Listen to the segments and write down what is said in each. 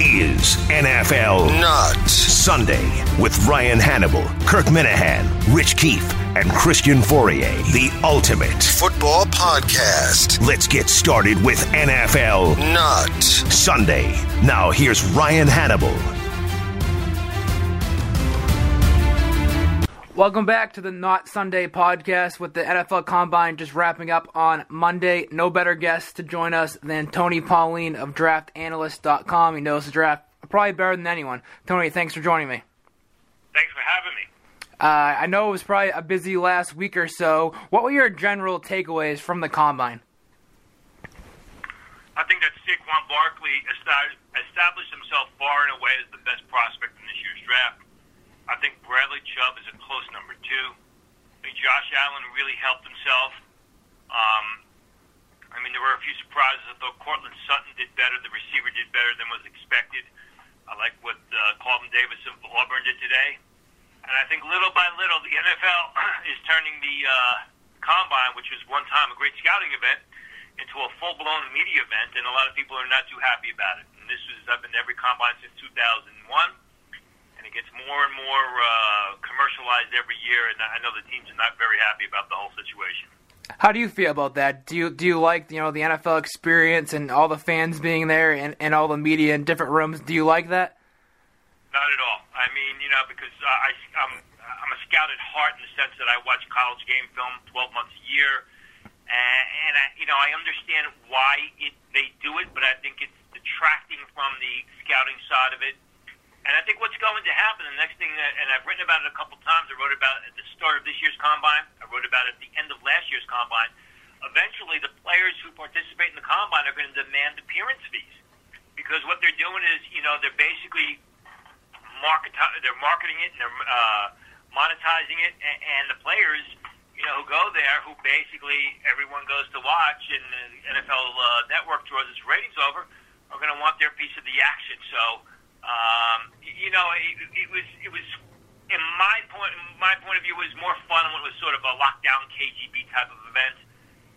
is NFL Not. Sunday with Ryan Hannable, Kirk Minihane, Rich Keefe, and Christian Fauria. The ultimate. Football Podcast. Let's get started with NFL Not. Sunday. Now here's Ryan Hannable. Welcome back to the Not Sunday podcast with the NFL Combine just wrapping up on Monday. No better guest to join us than Tony Pauline of DraftAnalyst.com. He knows the draft probably better than anyone. Tony, thanks for joining me. Thanks for having me. Uh, I know it was probably a busy last week or so. What were your general takeaways from the Combine? I think that Saquon Barkley established himself far and away as the best prospect in this year's draft. I think Bradley Chubb is a close number two. I think Josh Allen really helped himself. Um, I mean, there were a few surprises. I thought Courtland Sutton did better. The receiver did better than was expected. I like what uh, Carlton Davis of Auburn did today. And I think little by little, the NFL is turning the uh, combine, which was one time a great scouting event, into a full-blown media event, and a lot of people are not too happy about it. And this is I've been every combine since 2001, and it gets more and more uh, commercialized every year. And I know the teams are not very happy about the whole situation. How do you feel about that? Do you do you like you know the NFL experience and all the fans being there and, and all the media in different rooms? Do you like that? Not at all. I mean, you know, because I, I'm I'm a scout at heart in the sense that I watch college game film 12 months a year, and, and I, you know, I understand why it, they do it, but I think it's detracting from the scouting side of it. And I think what's going to happen, the next thing, that, and I've written about it a couple times. I wrote about it at the start of this year's combine. I wrote about it at the end of last year's combine. Eventually, the players who participate in the combine are going to demand appearance fees because what they're doing is, you know, they're basically market they're marketing it and they're uh, monetizing it, and, and the players, you know, who go there, who basically everyone goes to watch, and the NFL uh, Network draws its ratings over, are going to want their piece of the action. So, um, you know, it, it was it was in my point my point of view was more fun when it was sort of a lockdown KGB type of event.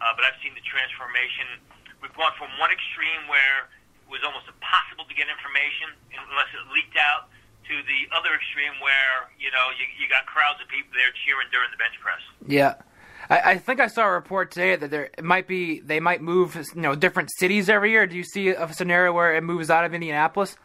Uh, but I've seen the transformation. We've gone from one extreme where it was almost impossible to get information unless it leaked out to the other extreme where you know you, you got crowds of people there cheering during the bench press. Yeah. I, I think I saw a report today that there might be they might move you know different cities every year. Do you see a scenario where it moves out of Indianapolis?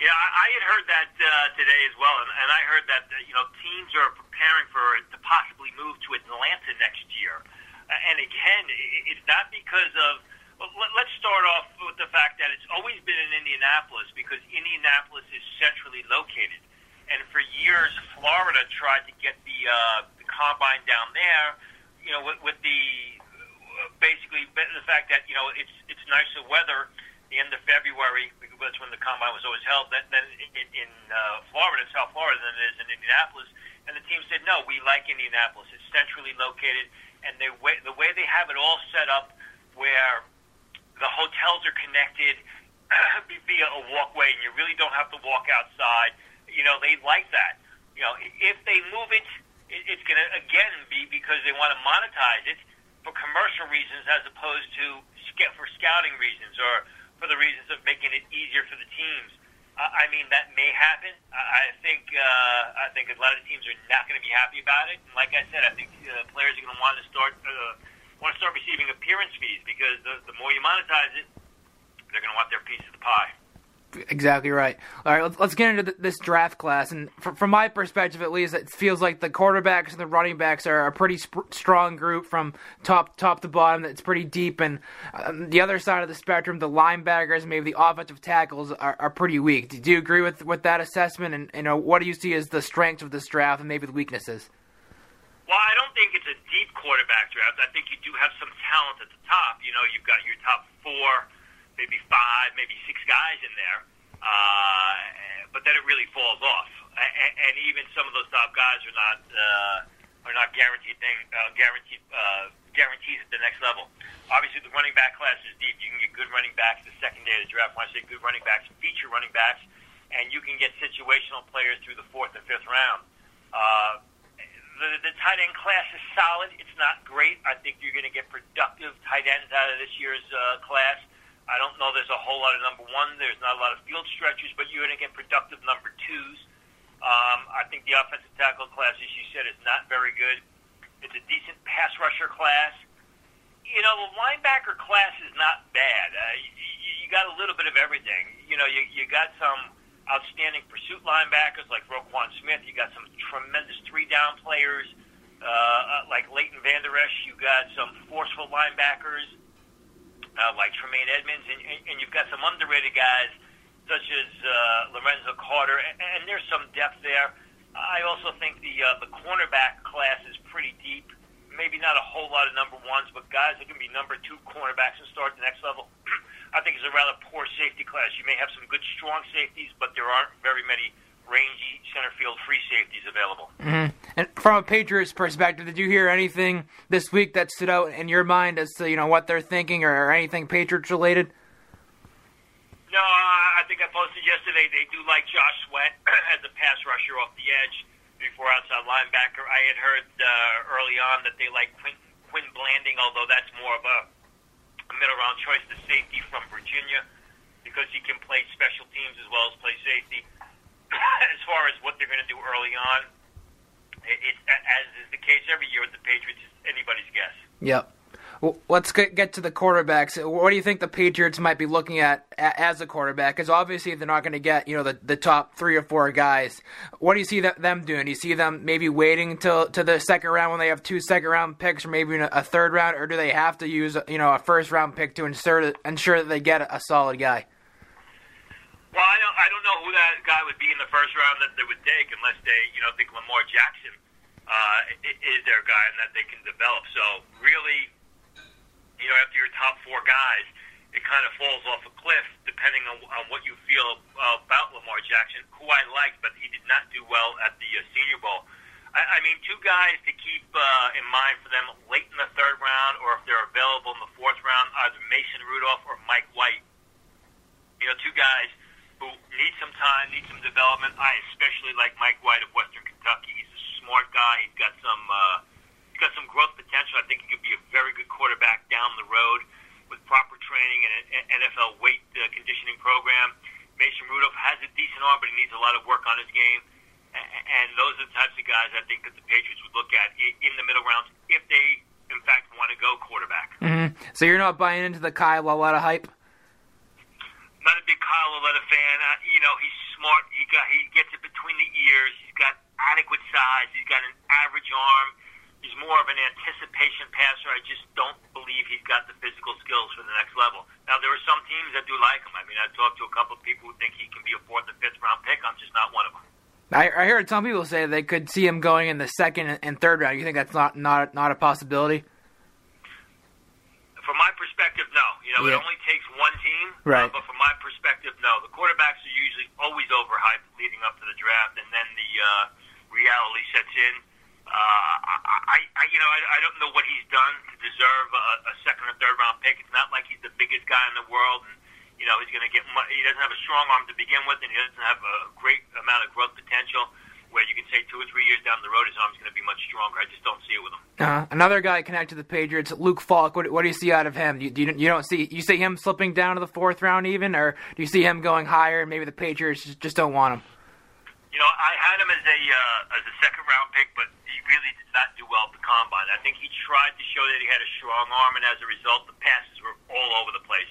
Yeah, I, had heard that uh, today as well, and, and I heard that uh, you know teams are preparing for to possibly move to Atlanta next year. Uh, and again, it, it's not because of. Well, let, let's start off with the fact that it's always been in Indianapolis because Indianapolis is centrally located, and for years Florida tried to get the uh, the combine down there. You know, with, with the basically the fact that you know it's it's nicer weather the end of February, that's when the combine was always held, then, then in, in uh, Florida, South Florida, than it is in Indianapolis. And the team said, no, we like Indianapolis. It's centrally located, and they, the way they have it all set up, where the hotels are connected via a walkway, and you really don't have to walk outside. You know, they like that. You know, if they move it, it it's going to again be because they want to monetize it for commercial reasons as opposed to for scouting reasons or for the reasons of making it easier for the teams. Uh, I mean, that may happen. I, I think uh, I think a lot of teams are not going to be happy about it. And like I said, I think uh, players are going to want to start uh, want to start receiving appearance fees because the, the more you monetize it, they're going to want their piece of the pie. Exactly right. All right, let's, let's get into this draft class. And from, my perspective, at least, it feels like the quarterbacks and the running backs are a pretty sp- strong group from top top to bottom. That's pretty deep. And um, the other side of the spectrum, the linebackers, maybe the offensive tackles, are, are pretty weak. Do you agree with, with that assessment? And you know, what do you see as the strengths of this draft and maybe the weaknesses? Well, I don't think it's a deep quarterback draft. I think you do have some talent at the top. You know, you've got your top four five, maybe six guys in there. Uh, but then it really falls off, and, and even some of those top guys are not uh, are not guaranteed thing uh, guaranteed uh, guarantees at the next level. Obviously, the running back class is deep. You can get good running backs the second day of the draft. When I say good running backs, feature running backs, and you can get situational players through the fourth and fifth round. Uh, the, the tight end class is solid. It's not great. I think you're going to get productive tight ends out of this year's uh, class. I don't know there's a whole lot of number one. There's not a lot of field stretchers, but you're going to get productive number twos. Um, I think the offensive tackle class, as you said, is not very good. It's a decent pass rusher class. You know, the linebacker class is not bad. Uh, you, you got a little bit of everything. You know, you, you got some outstanding pursuit linebackers like Roquan Smith. You got some tremendous three down players uh, uh like Leighton Vander Esch. You got some forceful linebackers uh, like Tremaine Edmunds, and, and, and you've got some underrated guys such as uh, Lorenzo Carter, and, and there's some depth there. I also think the uh, the cornerback class is pretty deep. Maybe not a whole lot of number ones, but guys that can be number two cornerbacks and start the next level. I think it's a rather poor safety class. You may have some good strong safeties, but there aren't very many rangy center field free safeties available. Mm-hmm. And from a Patriots perspective, did you hear anything this week that stood out in your mind as to you know what they're thinking or anything Patriots related? No, I think I posted yesterday. They do like Josh Sweat as a pass rusher off the edge before outside linebacker. I had heard uh, early on that they like Quinn, Quinn Blanding, although that's more of a, a middle round choice, the safety from Virginia, because he can play special teams as well as play safety. as far as what they're going to do early on, it, it, as is the case every year with the Patriots, anybody's guess. Yep. Well, let's get to the quarterbacks. What do you think the Patriots might be looking at as a quarterback? Because obviously they're not going to get you know the, the top three or four guys. What do you see them doing? Do you see them maybe waiting till to the second round when they have two second round picks, or maybe a third round, or do they have to use you know a first round pick to ensure ensure that they get a solid guy? Well, I don't, I don't know who that guy would be in the first round that they would take unless they, you know, think Lamar Jackson uh, is their guy and that they can develop. So really, you know, after your top four guys, it kind of falls off a cliff depending on, on what you feel about Lamar Jackson, who I liked, but he did not do well at the uh, Senior Bowl. I, I mean, two guys to keep uh, in mind for them late in the third round, or if they're available in the fourth round, either Mason Rudolph or Mike White. You know, two guys who need some time, need some development. I especially like Mike White of Western Kentucky. He's a smart guy. He's got some uh, he's got some growth potential. I think he could be a very good quarterback down the road with proper training and an NFL weight uh, conditioning program. Mason Rudolph has a decent arm, but he needs a lot of work on his game. And those are the types of guys I think that the Patriots would look at in the middle rounds if they, in fact, want to go quarterback. Mm-hmm. So you're not buying into the Kyle Lauletta hype? not a big Kyle Lauletta fan. Uh, you know, he's smart. He got he gets it between the ears. He's got adequate size. He's got an average arm. He's more of an anticipation passer. I just don't believe he's got the physical skills for the next level. Now, there are some teams that do like him. I mean, I've talked to a couple of people who think he can be a fourth and fifth round pick. I'm just not one of them. I, I heard some people say they could see him going in the second and third round. You think that's not not not a possibility? from my perspective, no. You know, yeah. it only takes one team. Right. Uh, but from my perspective, no. The quarterbacks are usually always overhyped leading up to the draft, and then the uh, reality sets in. Uh, I, I, you know, I, I don't know what he's done to deserve a, a second or third round pick. It's not like he's the biggest guy in the world, and you know he's going to get. He doesn't have a strong arm to begin with, and he doesn't have a great amount of growth potential where you can say two or three years down the road his arm's going to be much stronger. I just don't see it with him. Uh, another guy connected to the Patriots, Luke Falk. What, what do you see out of him? You, you, you, don't see you see him slipping down to the fourth round even, or do you see him going higher? and Maybe the Patriots just don't want him. You know, I had him as a uh, as a second round pick, but he really did not do well at the combine. I think he tried to show that he had a strong arm, and as a result, the passes were all over the place.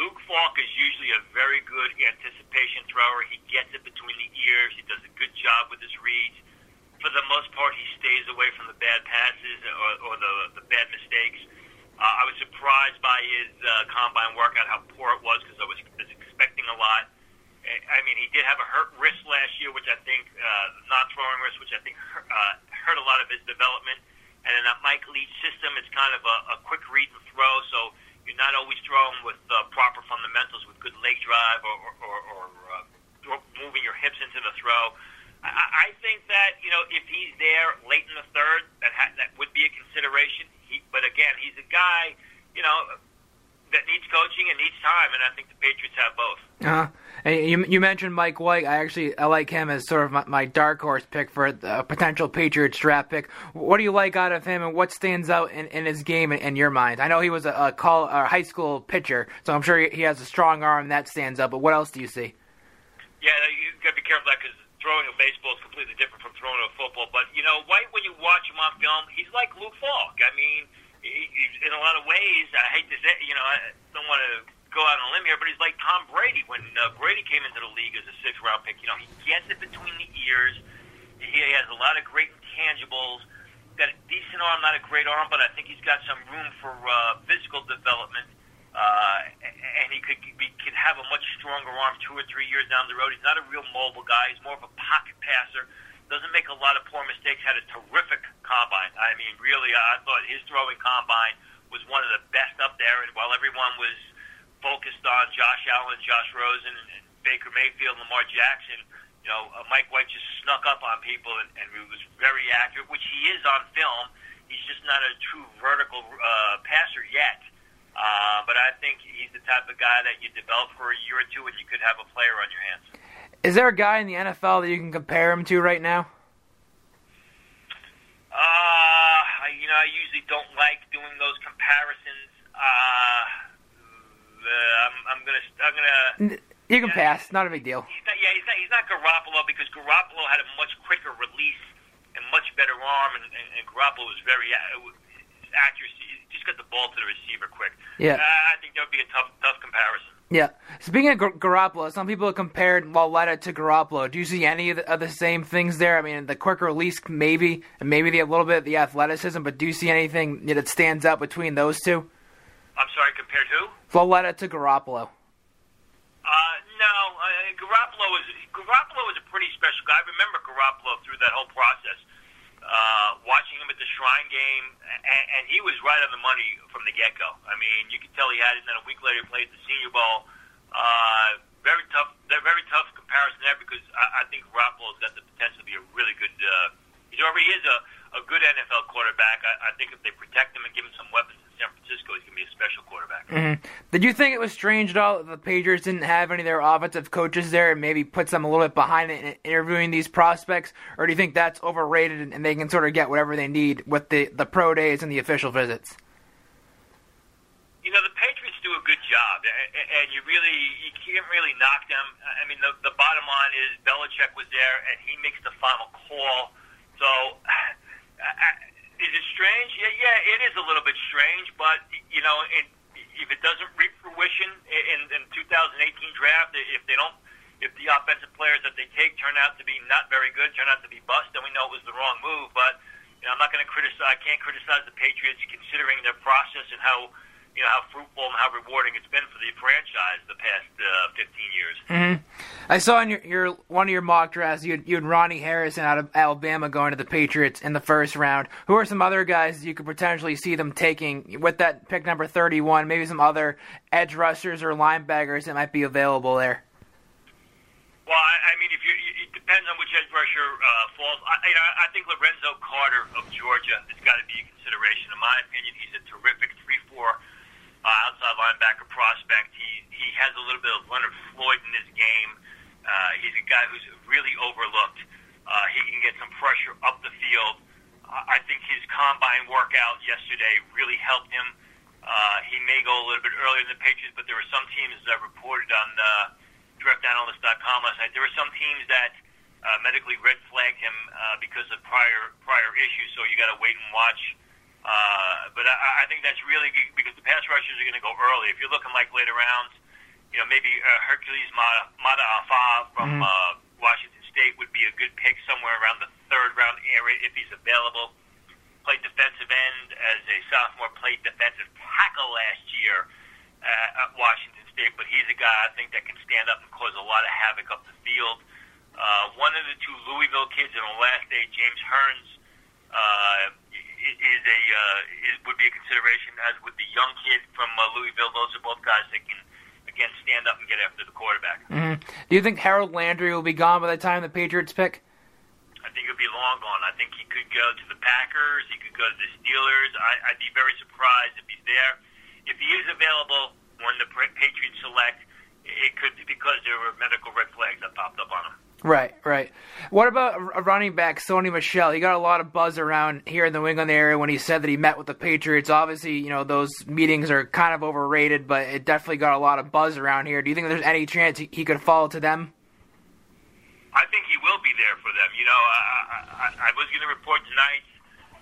Luke Falk is usually a very good anticipation thrower. He gets it between the ears. He does a good job with his reads. For the most part, he stays away from the bad passes or, or the, the bad mistakes. Uh, I was surprised by his uh, combine workout, how poor it was, because I was, expecting a lot. I mean, he did have a hurt wrist last year, which I think, uh, not throwing wrist, which I think hurt, uh, hurt a lot of his development. And in that Mike Leach system, it's kind of a, a quick read and throw, so you're not always throwing with uh, proper fundamentals, with good leg drive or, or, or, or uh, moving your hips into the throw. I, I think that you know if he's there late in the third, that ha- that would be a consideration. He, but again, he's a guy, you know, that needs coaching and needs time, and I think the Patriots have both. Uh-huh. And you, you mentioned Mike White. I actually I like him as sort of my, my dark horse pick for a potential Patriots draft pick. What do you like out of him, and what stands out in, in his game in, in your mind? I know he was a, a call a high school pitcher, so I'm sure he has a strong arm that stands out. But what else do you see? Yeah, you got to be careful that because throwing a baseball is completely different from throwing a football. But you know, White, when you watch him on film, he's like Luke Falk. I mean, he, he's, in a lot of ways, I hate to say, you know, I don't want to go out on a limb here, but he's like Tom Brady when uh, Brady came into the league as a sixth round pick. You know, he gets it between the ears. He has a lot of great intangibles. Got a decent arm, not a great arm, but I think he's got some room for uh, physical development. Uh, and he could be, could have a much stronger arm two or three years down the road. He's not a real mobile guy. He's more of a pocket passer. Doesn't make a lot of poor mistakes. Had a terrific combine. I mean, really, I thought his throwing combine was one of the best up there. And while everyone was focused on Josh Allen, Josh Rosen, and Baker Mayfield, Lamar Jackson, you know, uh, Mike White just snuck up on people and, and he was very accurate, which he is on film. He's just not a true vertical uh, passer yet. Uh, but I think he's the type of guy that you develop for a year or two and you could have a player on your hands. Is there a guy in the NFL that you can compare him to right now? Uh, you know, I usually don't like doing those comparisons. Uh, uh, I'm, I'm gonna, I'm gonna. You can yeah, pass. Not a big deal. He's not, yeah, he's not, he's not Garoppolo because Garoppolo had a much quicker release and much better arm, and, and, and Garoppolo was very uh, accuracy. He just got the ball to the receiver quick. Yeah, uh, I think that would be a tough, tough comparison. Yeah. Speaking of Gar- Garoppolo, some people have compared Lauletta to Garoppolo. Do you see any of the, of the, same things there? I mean, the quicker release, maybe, and maybe the, a little bit of the athleticism, but do you see anything that stands out between those two? Sorry, to? Garoppolo. Uh, no, uh, Garoppolo was Garoppolo was a pretty special guy. I remember Garoppolo through that whole process. Uh, watching him at the Shrine game, and, and he was right on the money from the get go. I mean, you could tell he had it. And then a week later, he played the Senior Bowl. Uh, very tough, very tough comparison there because I, I think Garoppolo's got the potential to be a really good. Uh, he already is a, a good NFL quarterback. I, I think if they protect him and give him some weapons San Francisco, he's going to be a special quarterback. Mm-hmm. Did you think it was strange at all that the Patriots didn't have any of their offensive coaches there and maybe puts them a little bit behind in interviewing these prospects? Or do you think that's overrated and they can sort of get whatever they need with the, the pro days and the official visits? You know, the Patriots do a good job, and you really you can't really knock them. I mean, the, the bottom line is Belichick was there, and he makes the final call. So, I, is it strange? Yeah, yeah, it is a little bit strange, but you know, it, if it doesn't reap fruition in, in 2018 draft, if they don't, if the offensive players that they take turn out to be not very good, turn out to be bust, then we know it was the wrong move. But you know, I'm not going to criticize. I can't criticize the Patriots considering their process and how you know how fruitful and how rewarding it's been for the franchise the past uh, 15 years. Mm-hmm. I saw in your, your one of your mock drafts you had, you had Ronnie Harrison out of Alabama going to the Patriots in the first round. Who are some other guys you could potentially see them taking with that pick number 31? Maybe some other edge rushers or linebackers that might be available there. Well, I, I mean, if you, it depends on which edge rusher uh, falls. I, you know, I think Lorenzo Carter of Georgia has got to be a consideration. In my opinion, he's a terrific three-four uh, outside linebacker prospect. He he has a little bit of Leonard Floyd in his game. Uh, he's a guy who's really overlooked. Uh, he can get some pressure up the field. Uh, I think his combine workout yesterday really helped him. Uh, he may go a little bit earlier than the Patriots, but there were some teams that reported on uh, DraftAnalyst.com last night. There were some teams that uh, medically red flagged him uh, because of prior prior issues. So you got to wait and watch uh, but I, I think that's really because the pass rushers are going to go early. If you're looking like later rounds, you know, maybe uh, Hercules Mata Mata from Mhm. uh, Washington State would be a good pick somewhere around the third round area if he's available. Played defensive end as a sophomore. Played defensive tackle last year uh, at Washington State, but he's a guy I think that can stand up and cause a lot of havoc up the field. Uh, one of the two Louisville kids in the last day, James Hearns, uh, is a uh, is, would be a consideration, as would the young kid from uh, Louisville. Those are both guys that can again stand up and get after the quarterback. hmm Do you think Harold Landry will be gone by the time the Patriots pick? I think he'll be long gone. I think he could go to the Packers. He could go to the Steelers. I, I'd be very surprised if he's there. If he is available when the Patriots select, it could be because there were medical red flags that popped up on him. Right, right. What about running back, Sony Michel? He got a lot of buzz around here in the wing New England area when he said that he met with the Patriots. Obviously, you know, those meetings are kind of overrated, but it definitely got a lot of buzz around here. Do you think there's any chance he, he could fall to them? I think he will be there for them. You know, I, I, I was going to report tonight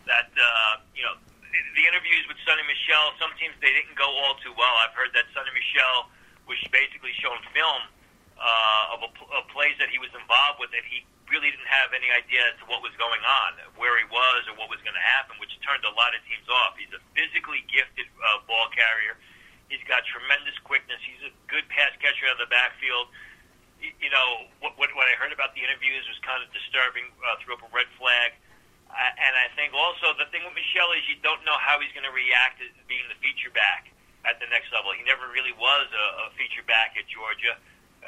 that uh, you know the interviews with Sony Michel. Some teams they didn't go all too well. I've heard that Sony Michel was basically shown film uh, of, a, of plays that he was involved with, and he really didn't have any idea as to what was going on, where he was, or what was going to happen, which turned a lot of teams off. He's a physically gifted uh, ball carrier. He's got tremendous quickness. He's a good pass catcher out of the backfield you know, what, what, what I heard about the interviews was kind of disturbing, uh, threw up a red flag. Uh, and I think also the thing with Michel is you don't know how he's going to react as being the feature back at the next level. He never really was a, a feature back at Georgia.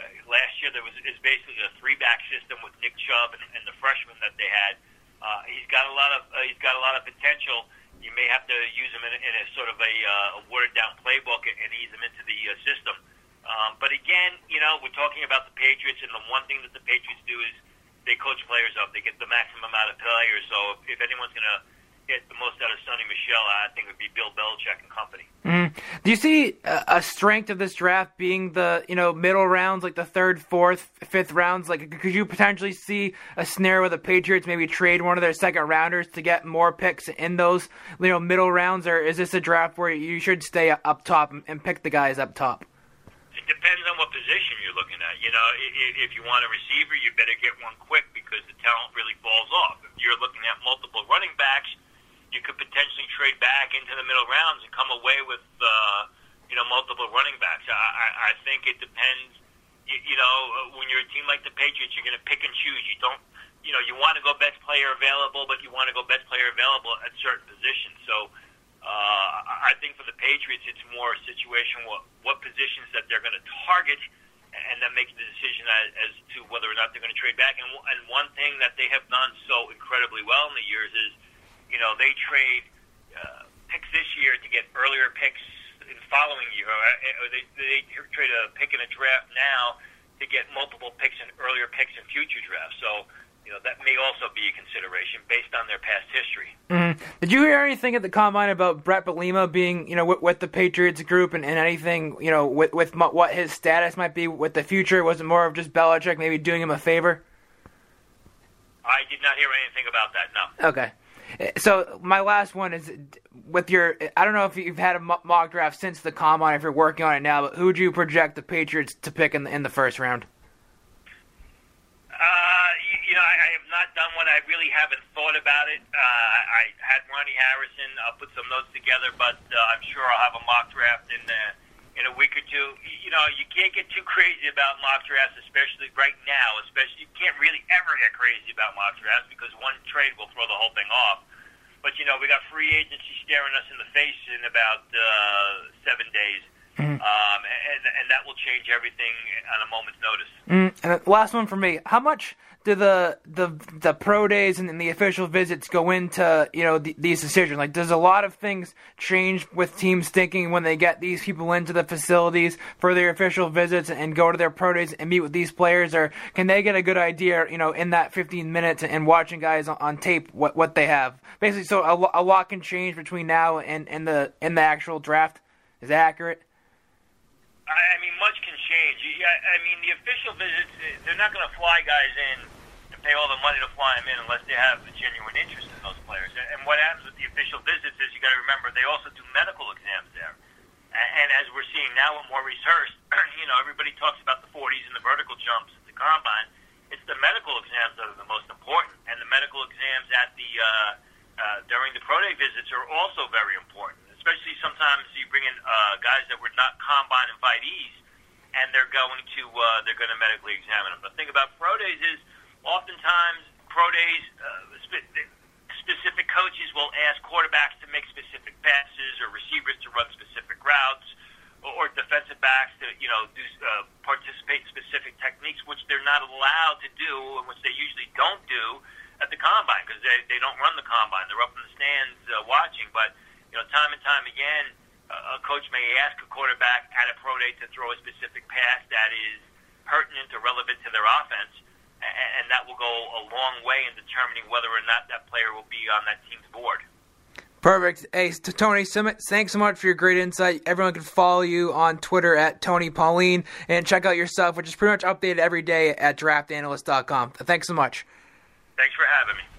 Uh, last year there was is basically a three back system with Nick Chubb and, and the freshmen that they had. Uh, he's got a lot of uh, he's got a lot of potential. You may have to use him in, in a sort of a, uh, a watered down playbook and, and ease him into the uh, system. Um, but again, you know, we're talking about the Patriots, and the one thing that the Patriots do is they coach players up. They get the maximum amount of players. So if, if anyone's going to get the most out of Sony Michel, I think would be Bill Belichick and company. Mm. Do you see a, strength of this draft being the you know middle rounds, like the third, fourth, fifth rounds? Like, could you potentially see a scenario where the Patriots maybe trade one of their second rounders to get more picks in those you know middle rounds, or is this a draft where you should stay up top and, and pick the guys up top? It depends on what position you're looking at. You know, if, if you want a receiver, you better get one quick because the talent really falls off. If you're looking at multiple running backs, you could potentially trade back into the middle rounds and come away with, uh, you know, multiple running backs. I, I, I think it depends. You, you know, when you're a team like the Patriots, you're going to pick and choose. You don't, you know, you want to go best player available, but you want to go best player available at certain positions. So. Uh, I think for the Patriots, it's more a situation what what positions that they're going to target, and then make the decision as, as to whether or not they're going to trade back. And, and one thing that they have done so incredibly well in the years is, you know, they trade uh, picks this year to get earlier picks in the following year. Or, or they, they trade a pick in a draft now to get multiple picks and earlier picks in future drafts. So. You know, that may also be a consideration based on their past history. Mm. Did you hear anything at the combine about Bret Bielema being, you know, with, with the Patriots group and, and anything, you know, with with what his status might be with the future? Was it more of just Belichick maybe doing him a favor? I did not hear anything about that. No. Okay. So my last one is with your. I don't know if you've had a mock draft since the combine, if you're working on it now, but who would you project the Patriots to pick in the, in the first round? Uh, you, you know, I, I have not done one. I really haven't thought about it. Uh, I, had Ronnie Harrison. I'll put some notes together, but uh, I'm sure I'll have a mock draft in the, in a week or two. You know, you can't get too crazy about mock drafts, especially right now. Especially, you can't really ever get crazy about mock drafts because one trade will throw the whole thing off. But you know, we got free agency staring us in the face in about uh, seven days. Um, and, and that will change everything on a moment's notice. Mm, and last one for me. How much do the the the pro days and, and the official visits go into you know th- these decisions? Like, does a lot of things change with teams thinking when they get these people into the facilities for their official visits and go to their pro days and meet with these players, or can they get a good idea, you know, in that 15 minutes and watching guys on, on tape what what they have? Basically, so a, a lot can change between now and, and the in the actual draft. Is that accurate? I mean, much can change. I I mean, the official visits, eh, they're not going to fly guys in and pay all the money to fly them in unless they have a genuine interest in those players. And- what happens with the official visits is you got to remember they also do medical exams there. And as we're seeing now with Maurice Hurst, you know, everybody talks about the 40s and the vertical jumps at the combine. It's the medical exams that are the most important, and the medical exams at the uh, uh, during the pro day visits are also very important. Especially sometimes you bring in uh, guys that were not combine invitees, and they're going to uh, they're going to medically examine them. The thing about pro days is oftentimes pro days uh, spe- specific coaches will ask quarterbacks to make specific passes or receivers to run specific routes or defensive backs to you know do uh, participate in specific techniques, which they're not allowed to do, and which they usually don't do at the combine because they they don't run the combine. They're up in the stands uh, watching. But you know, time and time again, uh, a coach may ask a quarterback at a pro day to throw a specific pass that is pertinent or relevant to their offense, and, and that will go a long way in determining whether or not that player will be on that team's board. Perfect. Hey, Tony, Simmons, thanks so much for your great insight. Everyone can follow you on Twitter at Tony Pauline and check out your stuff, which is pretty much updated every day at draftanalyst.com. Thanks so much. Thanks for having me.